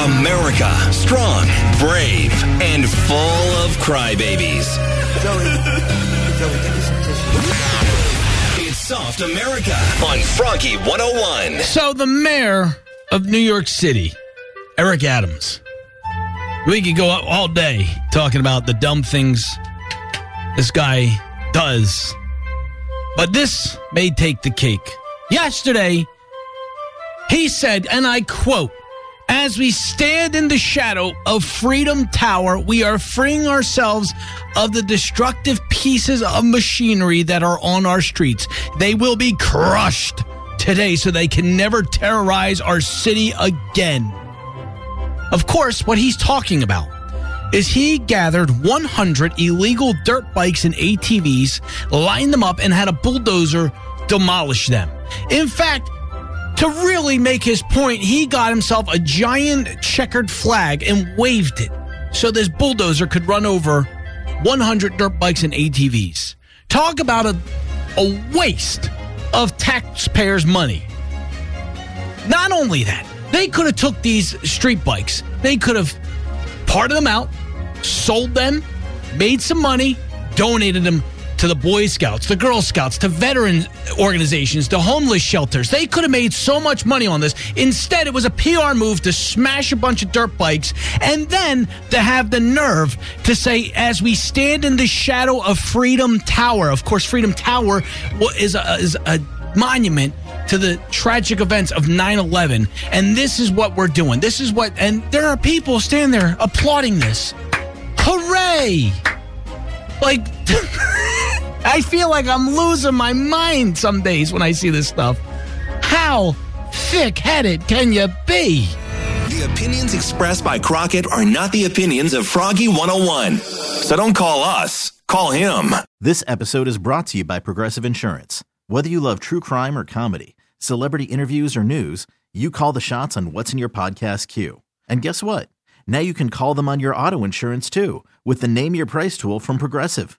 America, strong, brave, and full of crybabies. Joey, Joey, give me some tissue. It's Soft America on Froggy 101. So the mayor of New York City, Eric Adams. We could go all day talking about the dumb things this guy does. But this may take the cake. Yesterday, he said, and I quote, as we stand in the shadow of Freedom Tower, we are freeing ourselves of the destructive pieces of machinery that are on our streets. They will be crushed today so they can never terrorize our city again. Of course, what he's talking about is he gathered 100 illegal dirt bikes and ATVs, lined them up, and had a bulldozer demolish them. In fact, to really make his point, he got himself a giant checkered flag and waved it so this bulldozer could run over 100 dirt bikes and ATVs. Talk about a, a waste of taxpayers' money. Not only that, they could have took these street bikes. They could have parted them out, sold them, made some money, donated them to the Boy Scouts, the Girl Scouts, to veteran organizations, to homeless shelters. They could have made so much money on this. Instead, it was a PR move to smash a bunch of dirt bikes and then to have the nerve to say, as we stand in the shadow of Freedom Tower, of course, Freedom Tower is a, is a monument to the tragic events of 9-11 and this is what we're doing this is what and there are people standing there applauding this hooray like i feel like i'm losing my mind some days when i see this stuff how thick-headed can you be The opinions expressed by Crockett are not the opinions of Froggy 101. So don't call us, call him. This episode is brought to you by Progressive Insurance. Whether you love true crime or comedy, celebrity interviews or news, you call the shots on what's in your podcast queue. And guess what? Now you can call them on your auto insurance too with the Name Your Price tool from Progressive.